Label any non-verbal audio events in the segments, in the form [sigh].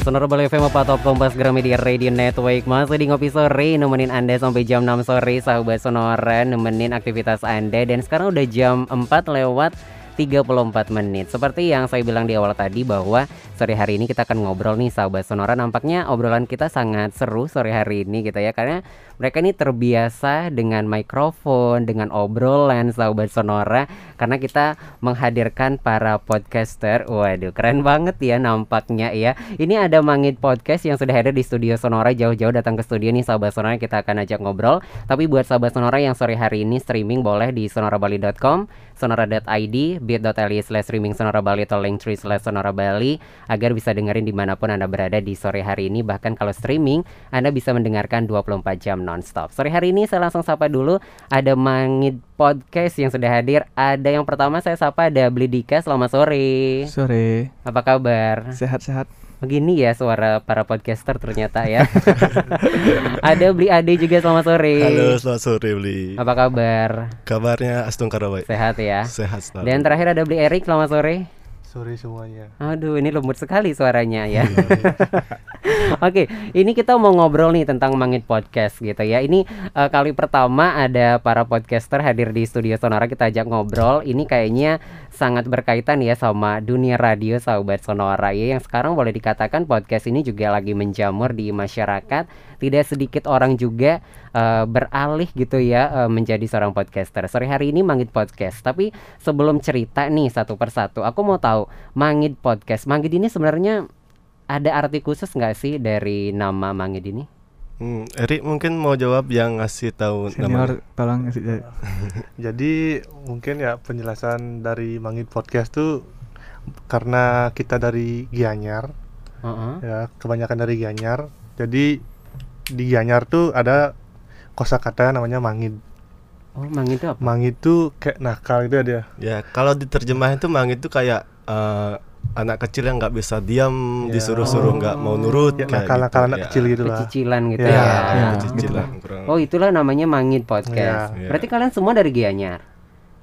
Honorable FM apa Top Kompas Gramedia Radio Network. Masih di Ngopi Sore nemenin Anda sampai jam 6 sore Sahabat Sonora nemenin aktivitas Anda. Dan sekarang udah jam 4 lewat 34 menit. Seperti yang saya bilang di awal tadi bahwa sore hari ini kita akan ngobrol nih sahabat Sonora. Nampaknya obrolan kita sangat seru sore hari ini gitu ya Karena mereka ini terbiasa dengan mikrofon, dengan obrolan sahabat Sonora karena kita menghadirkan para podcaster. Waduh, keren banget ya nampaknya ya. Ini ada Mangit Podcast yang sudah hadir di studio Sonora jauh-jauh datang ke studio nih sahabat Sonora kita akan ajak ngobrol. Tapi buat sahabat Sonora yang sore hari ini streaming boleh di sonorabali.com, sonora.id, bit.ly slash streaming Sonora Bali atau linktree slash Sonora Bali agar bisa dengerin di mana pun Anda berada di sore hari ini. Bahkan kalau streaming, Anda bisa mendengarkan 24 jam nonstop. Sore hari ini saya langsung sapa dulu ada Mangit Podcast yang sudah hadir. Ada yang pertama saya sapa ada Blidika. Selamat sore. Sore. Apa kabar? Sehat-sehat. Begini ya suara para podcaster ternyata ya. [laughs] ada Bli Ade juga selamat sore. Halo, selamat sore Bli. Apa kabar? Kabarnya Astung Karabai. Sehat ya. Sehat selalu. Dan terakhir ada Bli Erik. Selamat sore. Sore semuanya. Aduh, ini lembut sekali suaranya ya. [laughs] [laughs] Oke, ini kita mau ngobrol nih tentang Mangit Podcast gitu ya. Ini uh, kali pertama ada para podcaster hadir di studio Sonora kita ajak ngobrol. Ini kayaknya sangat berkaitan ya sama dunia radio sahabat Sonora ya yang sekarang boleh dikatakan podcast ini juga lagi menjamur di masyarakat. Tidak sedikit orang juga uh, beralih gitu ya uh, menjadi seorang podcaster. Sore hari ini Mangit Podcast. Tapi sebelum cerita nih satu persatu, aku mau tahu Mangit Podcast. Mangit ini sebenarnya ada arti khusus nggak sih dari nama Mangit ini? Hmm, Erik mungkin mau jawab yang ngasih tahu Senior tolong ngasih jawab. [laughs] Jadi mungkin ya penjelasan dari Mangit Podcast tuh karena kita dari Gianyar Uh-uh. ya kebanyakan dari Gianyar. Jadi di Gianyar tuh ada kosakata namanya mangid. Oh, Mangit itu apa? Mangid tuh kayak nakal gitu ya dia. Ya, kalau diterjemahin itu mang itu kayak eh, anak kecil yang nggak bisa diam, Ya. disuruh-suruh nggak mau nurut. Ya, kayak nakal-nakal gitu, anak ya. kecil gitu lah. Pecicilan gitu Ya, ya. ya. Pecicilan, kurang. Oh, itulah namanya Mangit Podcast. Ya. Berarti kalian semua dari Gianyar.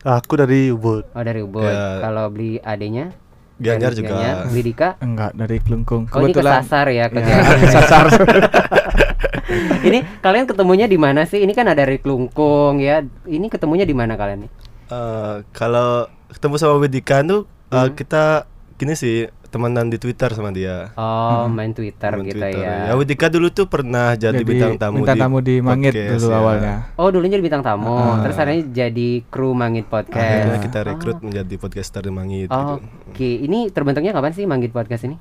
Aku dari Ubud. Oh, dari Ubud. Ya. Kalau beli adenya? Gianyar juga. Gianyar. Beli Dika? Enggak dari Kelungkung. Oh, ini kesasar ya ke Ya, Gianyar. kesasar. [laughs] ini kalian ketemunya di mana sih? Ini kan ada dari Klungkung ya. Ini ketemunya di mana kalian nih? Eh, kalau ketemu sama Widika tuh eh, Hmm. kita gini sih temenan di Twitter sama dia. Oh, Hmm. main Twitter Teman gitu Twitter. ya. Ya Widika dulu tuh pernah jadi, bintang tamu bintang di tamu di Mangit podcast, dulu ya. awalnya. Oh, dulunya jadi bintang tamu. Ah. Terus akhirnya jadi kru Mangit Podcast. Akhirnya kita Oh. rekrut menjadi podcaster di Mangit Oh, gitu. Oke, ini terbentuknya kapan sih Mangit Podcast ini?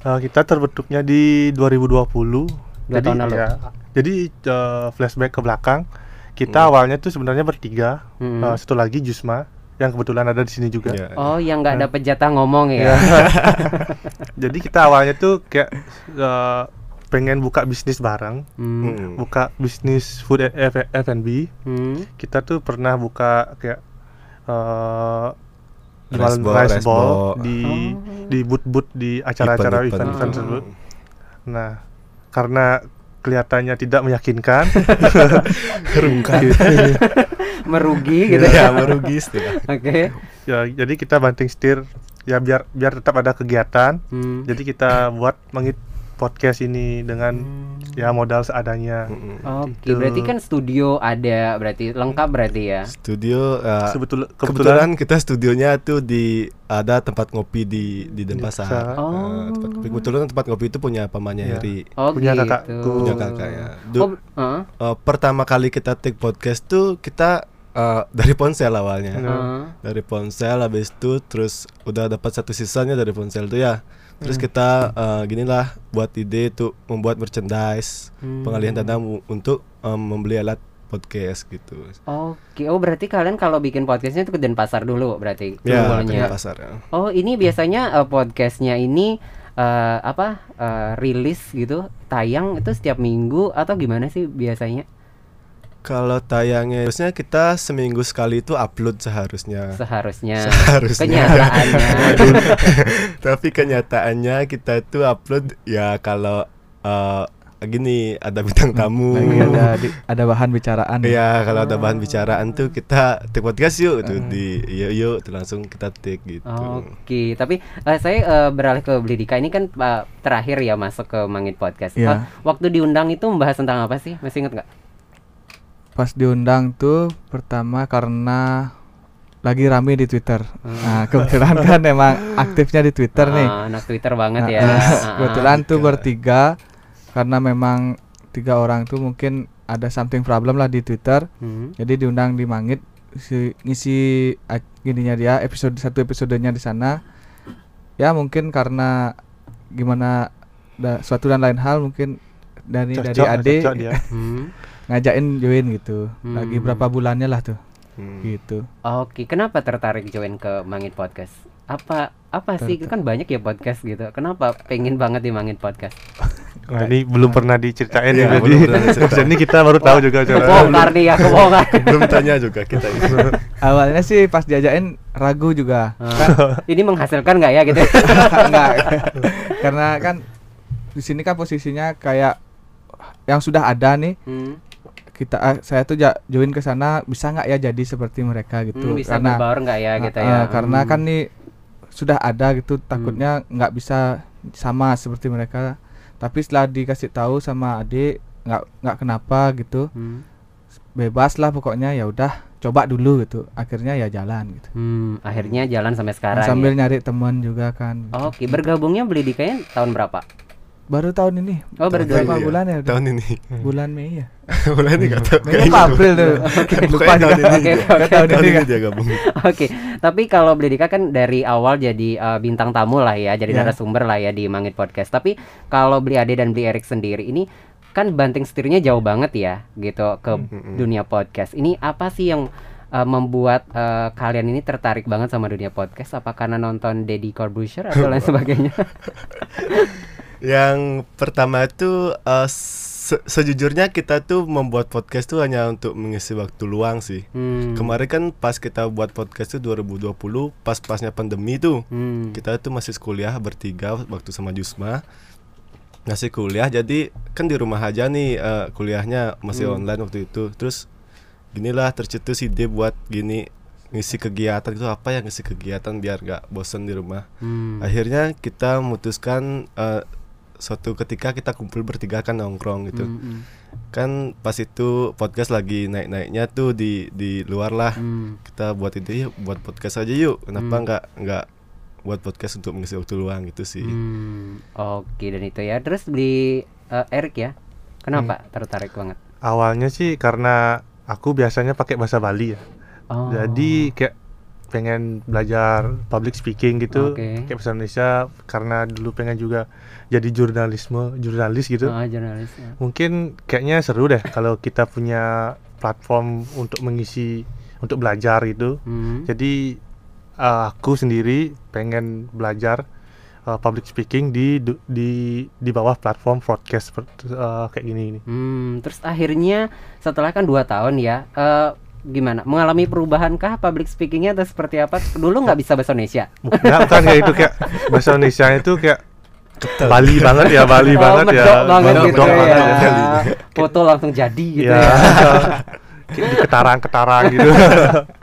Eh, kita terbentuknya di 2020. Dua jadi tahun lalu. ya, jadi eh, flashback ke belakang. Kita Hmm. awalnya tuh sebenarnya bertiga. Hmm. Eh, satu lagi Jusma yang kebetulan ada di sini juga. Ya. Oh, yang nggak dapet jatah ngomong ya. [laughs] Jadi kita awalnya tuh kayak eh, pengen buka bisnis bareng, Hmm. Hmm. buka bisnis food F&B. Hmm. Kita tuh pernah buka kayak eh jualan Rice ball, rice rice ball ball. di Oh. di booth-booth di acara-acara Event-event. event-event Oh. tersebut. Nah, karena kelihatannya tidak meyakinkan, [laughs] Kerungkan. [laughs] Merugi gitu ya ya. merugi. Oke. ya jadi kita banting setir ya biar biar tetap ada kegiatan. Hmm. Jadi kita buat mengit podcast ini dengan ya modal seadanya. Oke, Gitu. berarti kan studio ada, berarti lengkap berarti ya. Studio uh, Sebetul kebetulan kebetulan kita studionya tuh di ada tempat ngopi di di Denpasar. Oh. Uh, tempat kopi. Kebetulan tempat ngopi itu punya pamannya Iya. Heri. Oh, Punya gitu. kakakku. Punya kakak ya. Oh, Du- heeh. uh, pertama kali kita take podcast tuh kita uh, dari ponsel awalnya. Heeh. Dari ponsel habis itu terus udah dapat satu sisanya dari ponsel tuh ya. Terus Hmm. kita uh, ginilah buat ide tuh membuat merchandise Hmm. pengalihan dana untuk um, membeli alat podcast gitu. Oke, oh berarti kalian kalau bikin podcastnya itu ke Denpasar dulu berarti Ya, awalnya. ke pasar ya. Oh, ini biasanya eh, podcastnya ini eh, apa eh, rilis gitu, tayang itu setiap minggu atau gimana sih biasanya? Kalau tayangnya harusnya kita seminggu sekali itu upload seharusnya. Seharusnya. Seharusnya. Kenyataannya. [laughs] Tapi kenyataannya kita itu upload ya kalau eh, gini ada bintang tamu. Lagi ada di- ada bahan bicaraan. Iya, kalau ada bahan bicaraan tuh kita take podcast yuk tuh Hmm. di yuk yuk tuh langsung kita take gitu. Oke, tapi eh, saya eh, beralih ke Blidika ini kan eh, terakhir ya masuk ke Mangit Podcast. Iya. Eh, waktu diundang itu membahas tentang apa sih? Masih ingat nggak? Pas diundang tuh pertama karena lagi rame di Twitter. Nah, kebetulan [laughs] kan emang aktifnya di Twitter nih. Ah, anak Twitter banget Nah, ya. nah, Ah, ah. kebetulan tuh Tiga. bertiga karena memang tiga orang tuh mungkin ada something problem lah di Twitter. Hmm. Jadi diundang di Mangit si, ngisi gininya dia episode satu episodenya di sana. Ya mungkin karena gimana da, suatu dan lain hal mungkin dari dari Cocok, Ade cocok dia. Hmm. Ngajakin join gitu. Lagi Hmm. berapa bulannya lah tuh Hmm. gitu. Oke, kenapa tertarik join ke Mangit Podcast? Apa apa sih kan banyak ya podcast gitu. Kenapa pengen banget di Mangit Podcast? [laughs] Nah, ini belum pernah diceritain Iya, ya. belum Jadi jadi [laughs] kita baru tahu juga cara. Bongkar nih ya, kebongkar. [laughs] Belum tanya juga kita itu. Awalnya sih pas diajakin ragu juga. Ah, ini menghasilkan nggak ya gitu? Enggak. Karena kan di sini kan posisinya kayak yang sudah ada nih Hmm, kita ah, saya tuh ja- join ke sana bisa nggak ya jadi seperti mereka gitu hmm, bisa karena berbaur nggak ya Ah, gitu ah, ya? karena Hmm. kan nih sudah ada gitu takutnya nggak bisa sama seperti mereka tapi setelah dikasih tahu sama adik nggak nggak kenapa gitu Hmm. bebas lah pokoknya ya udah coba dulu gitu akhirnya ya jalan gitu Hmm, akhirnya jalan sampai sekarang. sambil ya. nyari teman juga kan Oke, bergabungnya beli di kain tahun berapa? Baru tahun ini Oh, baru Tahun berapa ini ya? bulan ya udah? Tahun ini. bulan Mei ya [laughs] Mulai nih nggak tahu. Mei apa April tuh [laughs] Pokoknya lupa tahun juga ini Oke, oke. Tahun ini ini kan. dia gabung. Oke, tapi kalau Bledika kan dari awal jadi eh, bintang tamu lah ya, jadi Ya. narasumber lah ya di Mangit Podcast. Tapi kalau Beli Ade dan Beli Erik sendiri ini kan banting setirnya jauh banget ya, gitu ke Mm-mm. dunia podcast. Ini apa sih yang eh, membuat eh, kalian ini tertarik banget sama dunia podcast? Apa karena nonton Deddy Corbuzier atau lain [laughs] sebagainya? Yang pertama itu eh, se- sejujurnya kita tuh membuat podcast tuh hanya untuk mengisi waktu luang sih. Hmm. Kemarin kan pas kita buat podcast tuh 2020 pas-pasnya pandemi tuh. Hmm. Kita tuh masih kuliah bertiga waktu sama Jusma. Masih kuliah jadi kan di rumah aja nih eh, kuliahnya masih Hmm. online waktu itu. Terus ginilah tercetus ide buat gini ngisi kegiatan itu apa ya ngisi kegiatan biar gak bosen di rumah. Hmm. Akhirnya kita memutuskan eh, suatu ketika kita kumpul bertiga kan nongkrong gitu. Hmm, hmm, Kan pas itu podcast lagi naik-naiknya tuh di di luar lah. hmm. Kita buat ide yuk buat podcast aja yuk. Kenapa Hmm. nggak nggak buat podcast untuk mengisi waktu luang gitu sih. Hmm, Oke dan itu ya. Terus beli eh, Erik ya. Kenapa Hmm. tertarik banget? Awalnya sih karena aku biasanya pakai bahasa Bali ya. Oh. Jadi kayak pengen belajar public speaking gitu Oke. kayak bahasa Indonesia karena dulu pengen juga jadi jurnalisme jurnalis gitu Ah, jurnalis. ya. mungkin kayaknya seru deh kalau kita punya platform untuk mengisi untuk belajar gitu Hmm. jadi eh, aku sendiri pengen belajar eh, public speaking di di di bawah platform seperti, eh, kayak gini ini Hmm, terus akhirnya setelah kan dua tahun ya, eh, gimana? Mengalami perubahankah public speakingnya atau seperti apa? Dulu nggak bisa bahasa Indonesia. bukan bukan kayak itu kayak bahasa Indonesia itu kayak Bali banget ya Bali Oh, banget ya banget gitu banget ya. ya. Foto langsung jadi gitu ya ya. [laughs] Ketarang-ketarang gitu [laughs]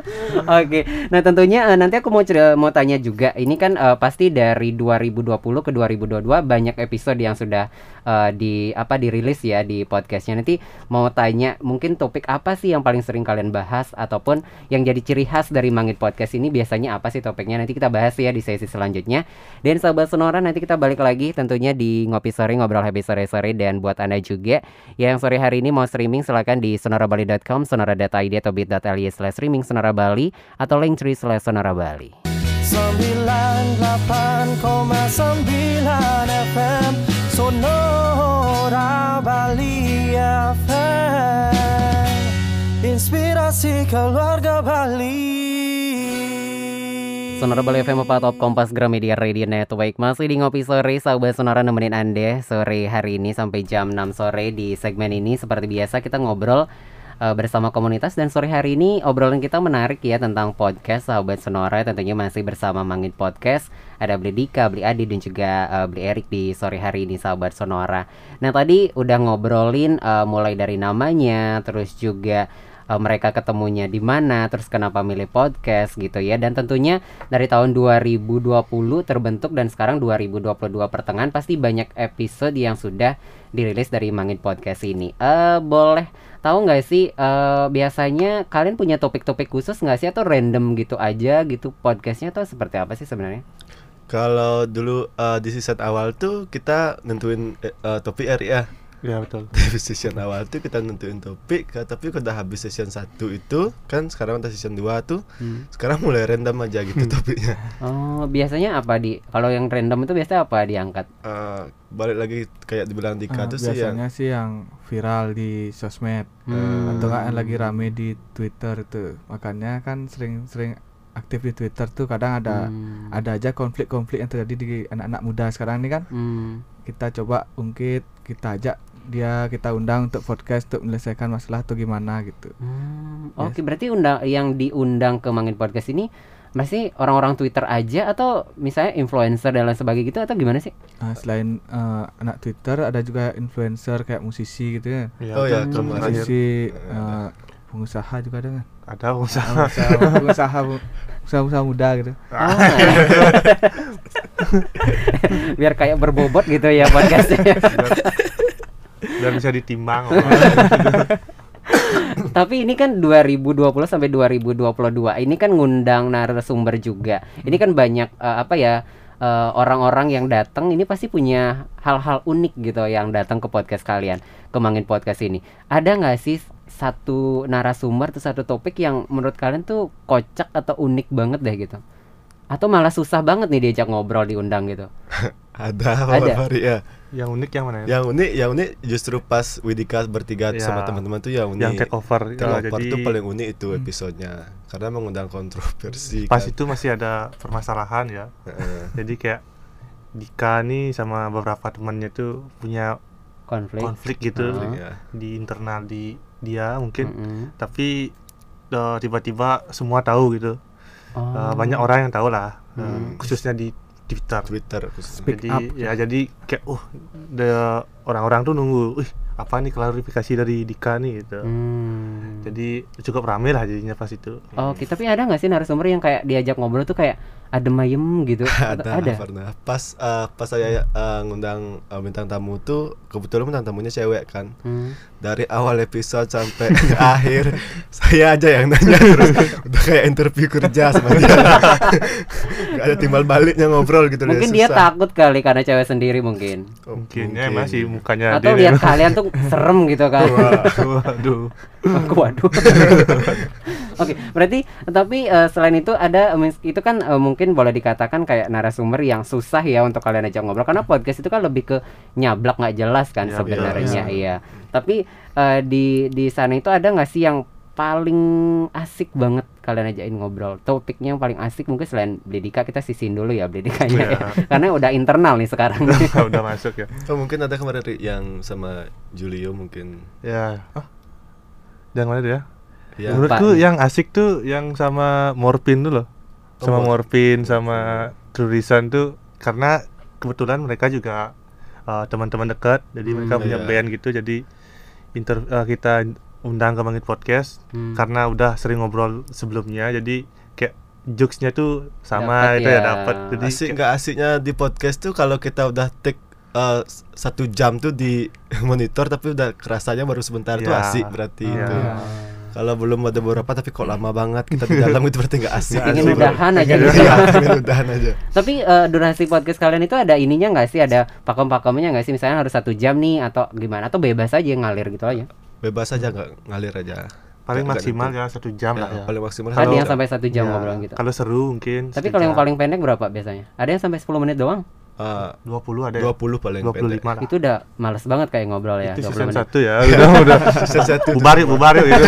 Oke, nah tentunya eh, nanti aku mau cer- mau tanya juga. Ini kan eh, pasti dari 2020 ke 2022 banyak episode yang sudah eh, di apa dirilis ya di podcastnya. Nanti mau tanya mungkin topik apa sih yang paling sering kalian bahas ataupun yang jadi ciri khas dari Mangit Podcast ini biasanya apa sih topiknya? Nanti kita bahas ya di sesi selanjutnya. Dan sahabat Sonora nanti kita balik lagi tentunya di ngopi sore ngobrol happy sore sore dan buat anda juga yang sore hari ini mau streaming silakan di sonorabali.com, sonora.id atau bit.ly slash streaming sonora Bali atau linktree slash sonora Bali. 98,9 FM Sonora Bali FM Inspirasi keluarga Bali. Sonora Bali FM 4 Top Kompas Gramedia Radio Network. Masih di Ngopi Sore Sahabat Sonora nemenin Anda Sore hari ini sampai jam 6 sore Di segmen ini. Seperti biasa kita ngobrol eh, bersama komunitas. Dan sore hari ini obrolan kita menarik ya tentang podcast sahabat Sonora. Tentunya masih bersama Mangin Podcast. Ada Beli Dika, Beli Adi dan juga eh, Beli Erik di sore hari ini sahabat Sonora. Nah tadi udah ngobrolin eh, mulai dari namanya terus juga eh, mereka ketemunya di mana, terus kenapa milih podcast gitu ya. Dan tentunya dari tahun 2020 terbentuk dan sekarang 2022 pertengahan pasti banyak episode yang sudah dirilis dari Mangin Podcast ini. Eh boleh tahu nggak sih eh biasanya kalian punya topik-topik khusus nggak sih atau random gitu aja gitu podcastnya atau seperti apa sih sebenarnya? Kalau dulu eh, di season awal tuh kita nentuin eh, topik RI ya. Betul. [laughs] Di season awal tuh kita nentuin topik, ka- tapi udah habis season 1 itu kan sekarang udah season 2 tuh. Sekarang mulai random aja gitu topiknya. Oh biasanya apa di kalau yang random itu biasanya apa diangkat? Eh, balik lagi kayak dibilang Dika Ah, tuh sih yang biasanya sih yang viral di sosmed Hmm. atau yang lagi rame di Twitter itu makanya kan sering-sering aktif di Twitter tuh kadang ada Hmm. ada aja konflik-konflik yang terjadi di anak-anak muda sekarang ini kan Hmm. kita coba ungkit kita ajak dia kita undang untuk podcast untuk menyelesaikan masalah atau gimana gitu Hmm, Yes. Oke, berarti undang yang diundang ke Mangin Podcast ini masih orang-orang Twitter aja atau misalnya influencer dan lain sebagainya gitu atau gimana sih? Ah, selain eh, anak Twitter ada juga influencer kayak musisi gitu ya Ya, Oh ya, kemarin. musisi eh, pengusaha juga ada kan Ada usaha. pengusaha pengusaha pengusaha muda gitu Oh, [laughs] biar kayak berbobot gitu ya podcastnya. Dan bisa ditimbang. Tapi ini kan 2020 sampai 2022. Ini kan ngundang narasumber juga. Ini kan banyak eh, apa ya eh, orang-orang yang datang ini pasti punya hal-hal unik gitu yang datang ke podcast kalian, ke Mangin Podcast ini. Ada nggak sih satu narasumber atau satu topik yang menurut kalian tuh kocak atau unik banget deh gitu? Atau malah susah banget nih diajak ngobrol diundang gitu? [laughs] ada Ada. Fahri ya. yang unik yang mana ya? Yang unik, yang unik justru pas Widika bertiga Ya. sama teman-teman tuh yang unik. Yang take over. Take Ya, over jadi tuh paling unik itu episodenya karena mengundang kontroversi. pas kan. itu masih ada permasalahan ya. Heeh. Jadi kayak Dika nih sama beberapa temannya tuh punya Konflik? konflik gitu Ah. Ya. di internal di dia mungkin. Mm-mm. Tapi eh, tiba-tiba semua tahu gitu. Oh. Eh, banyak orang yang tahu lah, eh, Hmm. khususnya di Twitter. Twitter khususnya. Speak jadi up. ya jadi kayak uh the orang-orang tuh nunggu, wih apa nih klarifikasi dari Dika nih gitu. Hmm. Jadi cukup rame lah jadinya pas itu. Oke, tapi ada nggak sih narasumber yang kayak diajak ngobrol tuh kayak adem ayem gitu? [laughs] Atau ada, pernah pas eh, pas saya eh, ngundang eh, bintang tamu tuh kebetulan bintang tamunya cewek kan Hmm. dari awal episode sampai [laughs] akhir saya aja yang nanya terus udah kayak interview kerja sama dia [laughs] Gak ada timbal baliknya ngobrol gitu Mungkin dia dia takut kali karena cewek sendiri mungkin. Oh, Mungkin ya masih mukanya Atau dia lihat kalian tuh serem gitu kan. Waduh. Waduh. Oke, berarti tapi eh, selain itu ada eh, itu kan eh, mungkin boleh dikatakan kayak narasumber yang susah ya untuk kalian ajak ngobrol karena podcast itu kan lebih ke nyablak nggak jelas kan Ya, sebenarnya betul. iya. Tapi eh, di di sana itu ada nggak sih yang paling asik banget kalian ajakin ngobrol topiknya yang paling asik mungkin selain Bledika kita sisin dulu ya Bledikanya ya. [laughs] karena udah internal nih sekarang [laughs] udah masuk ya. Oh, mungkin ada kemarin Ri, yang sama Julio mungkin Ya. Oh. Yang mana tuh ya? Menurutku Pak. yang asik tuh yang sama Morpin tuh loh. Sama Oh, Mor- Morpin sama Trurisan tuh karena kebetulan mereka juga uh, teman-teman dekat. Jadi Hmm, mereka punya iya. band gitu jadi inter uh, kita undang ke Mangit Podcast Hmm. karena udah sering ngobrol sebelumnya jadi kayak jokesnya tuh sama Dapet itu ya ya. dapat jadi asik kayak- nggak asiknya di podcast tuh kalau kita udah take eh, s- satu jam tuh di [laughs] monitor tapi udah kerasanya baru sebentar tuh Ya. asik berarti Iya. itu kalau belum ada beberapa tapi kok lama banget kita di dalam itu berarti nggak [laughs] asik ingin udahan aja gitu ingin udahan [laughs] aja Tapi eh, durasi podcast kalian itu ada ininya nggak sih? Ada pakem-pakemnya nggak sih? Misalnya harus satu jam nih atau gimana? Atau bebas aja ngalir gitu aja? bebas aja nggak ngalir aja paling nggak maksimal nentu. ya satu jam Ya, lah ya paling maksimal Ada satu yang jam. sampai satu jam Ya, ngobrol gitu. kalau seru mungkin Tapi kalau yang paling pendek berapa biasanya? Ada yang sampai 10 menit doang? Eh, 20 ada ya 20 paling 25 pendek lah Itu udah males banget kayak ngobrol ya. itu 20 season satu ya [laughs] udah udah Season satu bubar yuk bubar yuk gitu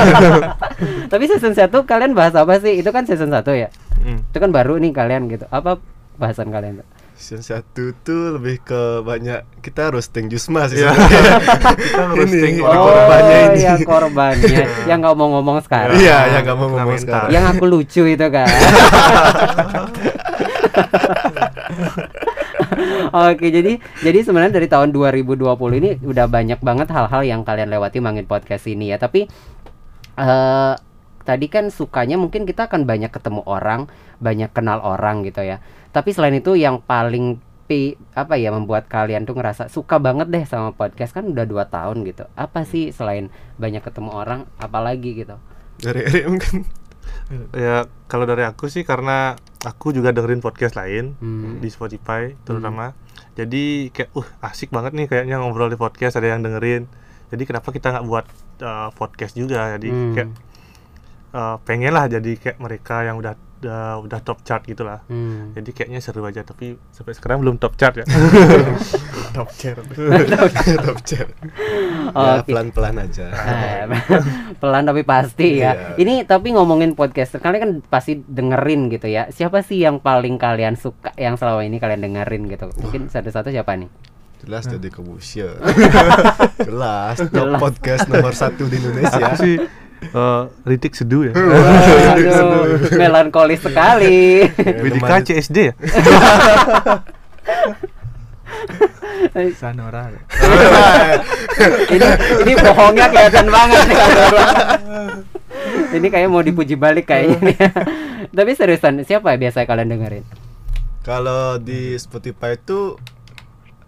[laughs] Tapi season 1 kalian bahas apa sih? Itu kan season 1 ya. Hmm. Itu kan baru nih kalian gitu. Apa bahasan kalian tuh? Season 1 tuh lebih ke banyak kita roasting Jusma sih Iya. sebenarnya. [laughs] Kita roasting Ini, orang oh, korbannya ini. ya korbannya yang nggak mau ngomong sekarang. Iya, yang nggak mau ngomong sekarang. Yang aku lucu itu kan. Oke, jadi jadi sebenarnya dari tahun 2020 ini udah banyak banget hal-hal yang kalian lewati mangin podcast ini ya. Tapi eh tadi kan sukanya mungkin kita akan banyak ketemu orang, banyak kenal orang gitu ya. Tapi selain itu yang paling pi, apa ya membuat kalian tuh ngerasa suka banget deh sama podcast kan udah dua tahun gitu. Apa sih selain banyak ketemu orang, apalagi gitu? Dari Eri mungkin. Ya kalau dari aku sih karena aku juga dengerin podcast lain Hmm. di Spotify terutama. Jadi kayak uh asik banget nih kayaknya ngobrol di podcast ada yang dengerin. Jadi kenapa kita nggak buat uh, podcast juga? Jadi Hmm. kayak uh, pengen lah jadi kayak mereka yang udah udah, udah top chart gitu lah. Hmm. Jadi kayaknya seru aja tapi sampai sekarang belum top chart ya. [laughs] Top chair. [laughs] Top chair. Ya, Oke. pelan-pelan aja. Eh, [laughs] pelan tapi pasti ya. Iya. Ini tapi ngomongin podcast, kalian kan pasti dengerin gitu ya. Siapa sih yang paling kalian suka yang selama ini kalian dengerin gitu? Mungkin satu-satu siapa nih? Jelas jadi Kebusya. Jelas. Top Jelas. podcast nomor satu di Indonesia. aku sih uh, Ritik Seduh ya. Aduh, melankolis sekali. Widika CSD ya. [laughs] Sanora. ini ini bohongnya kelihatan banget nih Ini kayak mau dipuji balik kayaknya. Tapi seriusan, siapa ya biasa kalian dengerin? Kalau di Spotify itu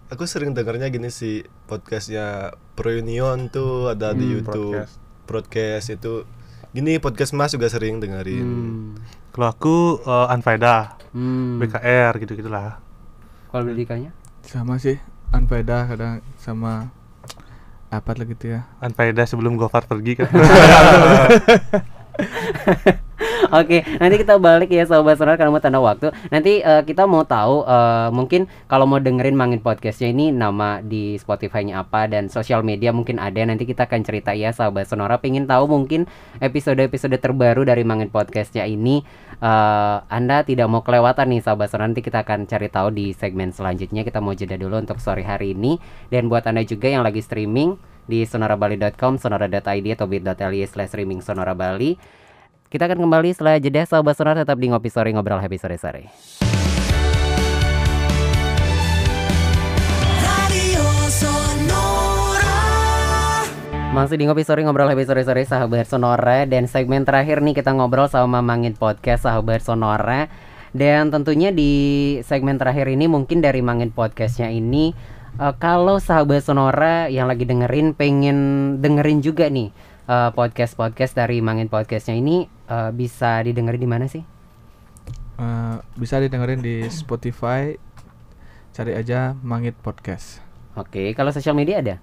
aku sering dengarnya gini sih podcastnya Pro Union tuh ada di Hmm, YouTube podcast. Broadcast itu gini podcast Mas juga sering dengerin Hmm. Kalau aku uh, Anfaedah, Hmm. BKR gitu gitulah. Kalau Bidikanya? Sama sih Anfaedah kadang sama apa lagi gitu ya. Anfaedah sebelum Gofar pergi kan. [laughs] [laughs] Oke, nanti kita balik ya sobat sonar karena mau tanda waktu. Nanti eh, kita mau tahu eh, mungkin kalau mau dengerin Mangin podcastnya ini nama di Spotify-nya apa dan sosial media mungkin ada. Nanti kita akan cerita ya sobat sonora. Pengen tahu mungkin episode-episode terbaru dari Mangin podcastnya ini eh, Anda tidak mau kelewatan nih sobat sonora. Nanti kita akan cari tahu di segmen selanjutnya. Kita mau jeda dulu untuk sore hari ini. Dan buat Anda juga yang lagi streaming di sonorabali.com, sonora.id atau bit.ly slash streaming sonora Bali. Kita akan kembali setelah jeda. Sahabat sonar tetap di ngopi sore ngobrol happy sore sore. Masih di ngopi sore ngobrol happy sore sore sahabat sonora. Dan segmen terakhir nih kita ngobrol sama Mangin Podcast sahabat sonora. Dan tentunya di segmen terakhir ini mungkin dari Mangin Podcastnya ini eh, kalau sahabat sonora yang lagi dengerin pengen dengerin juga nih eh, podcast-podcast dari Mangin Podcastnya ini eh, bisa didengerin di mana sih? Eh, bisa didengerin di Spotify. Cari aja Mangit Podcast. Oke, kalau sosial media ada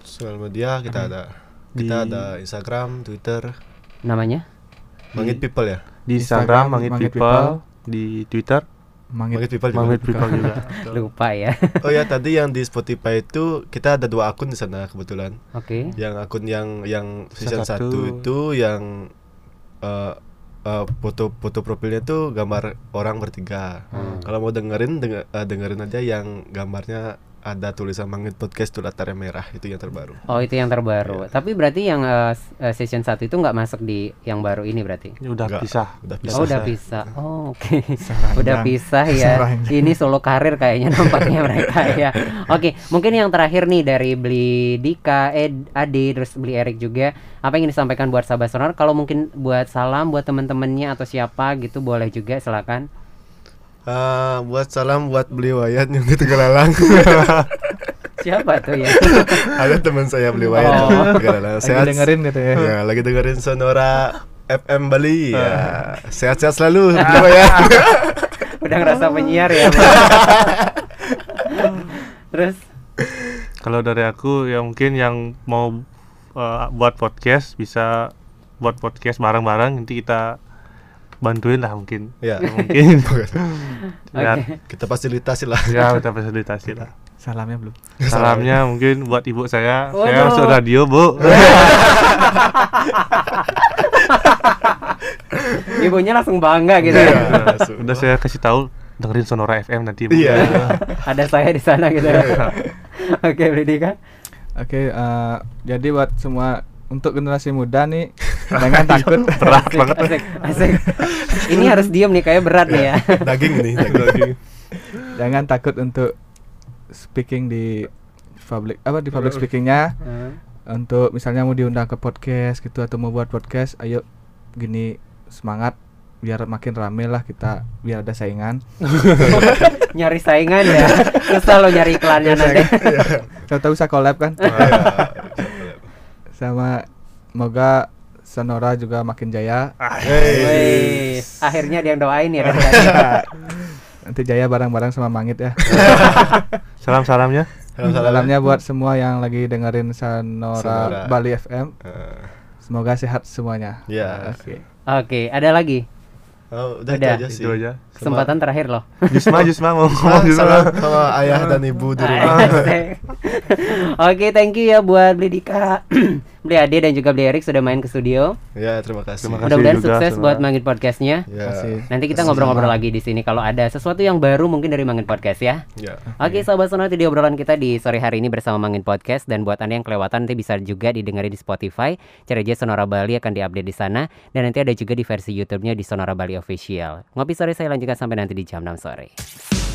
sosial media kita ada Di- kita ada Instagram Twitter namanya? Mangit People ya Di Instagram, Instagram Mangit Mangit People, di Twitter Mangit, Mangit People juga Mangit People juga. [laughs] Lupa ya. oh ya tadi yang di Spotify itu kita ada dua akun di sana kebetulan Oke. yang akun yang yang season Season satu. satu itu yang eh, eh, foto foto profilnya tuh gambar orang bertiga. Hmm. Kalau mau dengerin denger- eh, dengerin aja yang gambarnya ada tulisan Mangit Podcast tuh latarnya merah itu yang terbaru. Oh itu yang terbaru. Tapi berarti yang eh, s- eh, season 1 itu nggak masuk di yang baru ini berarti? Ini udah Nggak, pisah. Udah Oh pisah. udah pisah. Oh oke. Saranjang. udah pisah ya. Saranjang. Ini solo karir kayaknya nampaknya mereka ya. Oke, mungkin yang terakhir nih dari beli Dika, Ed, Ade, terus beli Erik juga. Apa yang ingin disampaikan buat sahabat sonar? Kalau mungkin buat salam buat teman-temannya atau siapa gitu boleh juga silakan. Ah, buat salam buat beli wayat yang di Tegalalang. [laughs] Siapa tuh ya? [laughs] ada teman saya beli wayat Oh. di Tegalalang. Lagi dengerin gitu ya. Ya, lagi dengerin Sonora FM Bali ya. Sehat-sehat selalu beli wayat. [laughs] Udah ngerasa penyiar ya. terus Kalau dari aku ya mungkin yang mau uh, buat podcast bisa buat podcast bareng-bareng nanti kita bantuin lah mungkin. ya, [laughs] mungkin. ya, Oke. kita fasilitasi lah. ya kita fasilitasi lah. Salamnya belum. Salamnya mungkin buat ibu saya. Waduh. Saya masuk radio, Bu. [laughs] ibunya langsung bangga gitu Iya, ya. langsung. Udah saya kasih tahu dengerin Sonora FM nanti. Iya. [laughs] Ada saya di sana gitu. Oke, Bridika. Oke, eh, jadi buat semua untuk generasi muda nih [laughs] jangan takut Berat banget. asik, asik. Ini harus diem nih, kayak berat nih ya. [laughs] Daging nih, daging. jangan takut untuk speaking di public apa di public speakingnya untuk misalnya mau diundang ke podcast gitu atau mau buat podcast ayo gini semangat biar makin rame lah kita biar ada saingan [laughs] nyari saingan ya. Susah lo nyari iklannya nanti. kita tahu bisa collab kan Oh, iya. Sama semoga Sonora juga makin jaya. Wih, akhirnya dia yang doain ya [laughs] dari tadi. nanti jaya bareng-bareng sama Mangit ya. [laughs] Salam-salamnya. salamnya buat semua yang lagi dengerin Sonora, Sonora. Bali FM Eh, semoga sehat semuanya. Ya. oke. Oke, ada lagi Oh, udah, Udah. itu aja sih. Itu aja. kesempatan terakhir loh. Jusma, Jusma mau ngomong Jusma. sama ayah dan ibu di rumah. [laughs] Oke, thank you ya buat Beli Dika, [clears throat] Beli Ade dan juga Beli Erik sudah main ke studio. Ya, terima kasih. Terima kasih. Mudah-mudahan sukses Sonora. buat Mangin Podcastnya. Ya. Nanti kita ngobrol-ngobrol lagi di sini kalau ada sesuatu yang baru mungkin dari Mangin Podcast ya. Ya. Oke, sahabat Sonora, itu dia obrolan kita di sore hari ini bersama Mangin Podcast dan buat Anda yang kelewatan nanti bisa juga didengarin di Spotify. Cari aja Sonora Bali akan diupdate di sana dan nanti ada juga di versi YouTube-nya di Sonora Bali Official. Ngopi sore saya lanjutkan sampai nanti di jam 6 sore.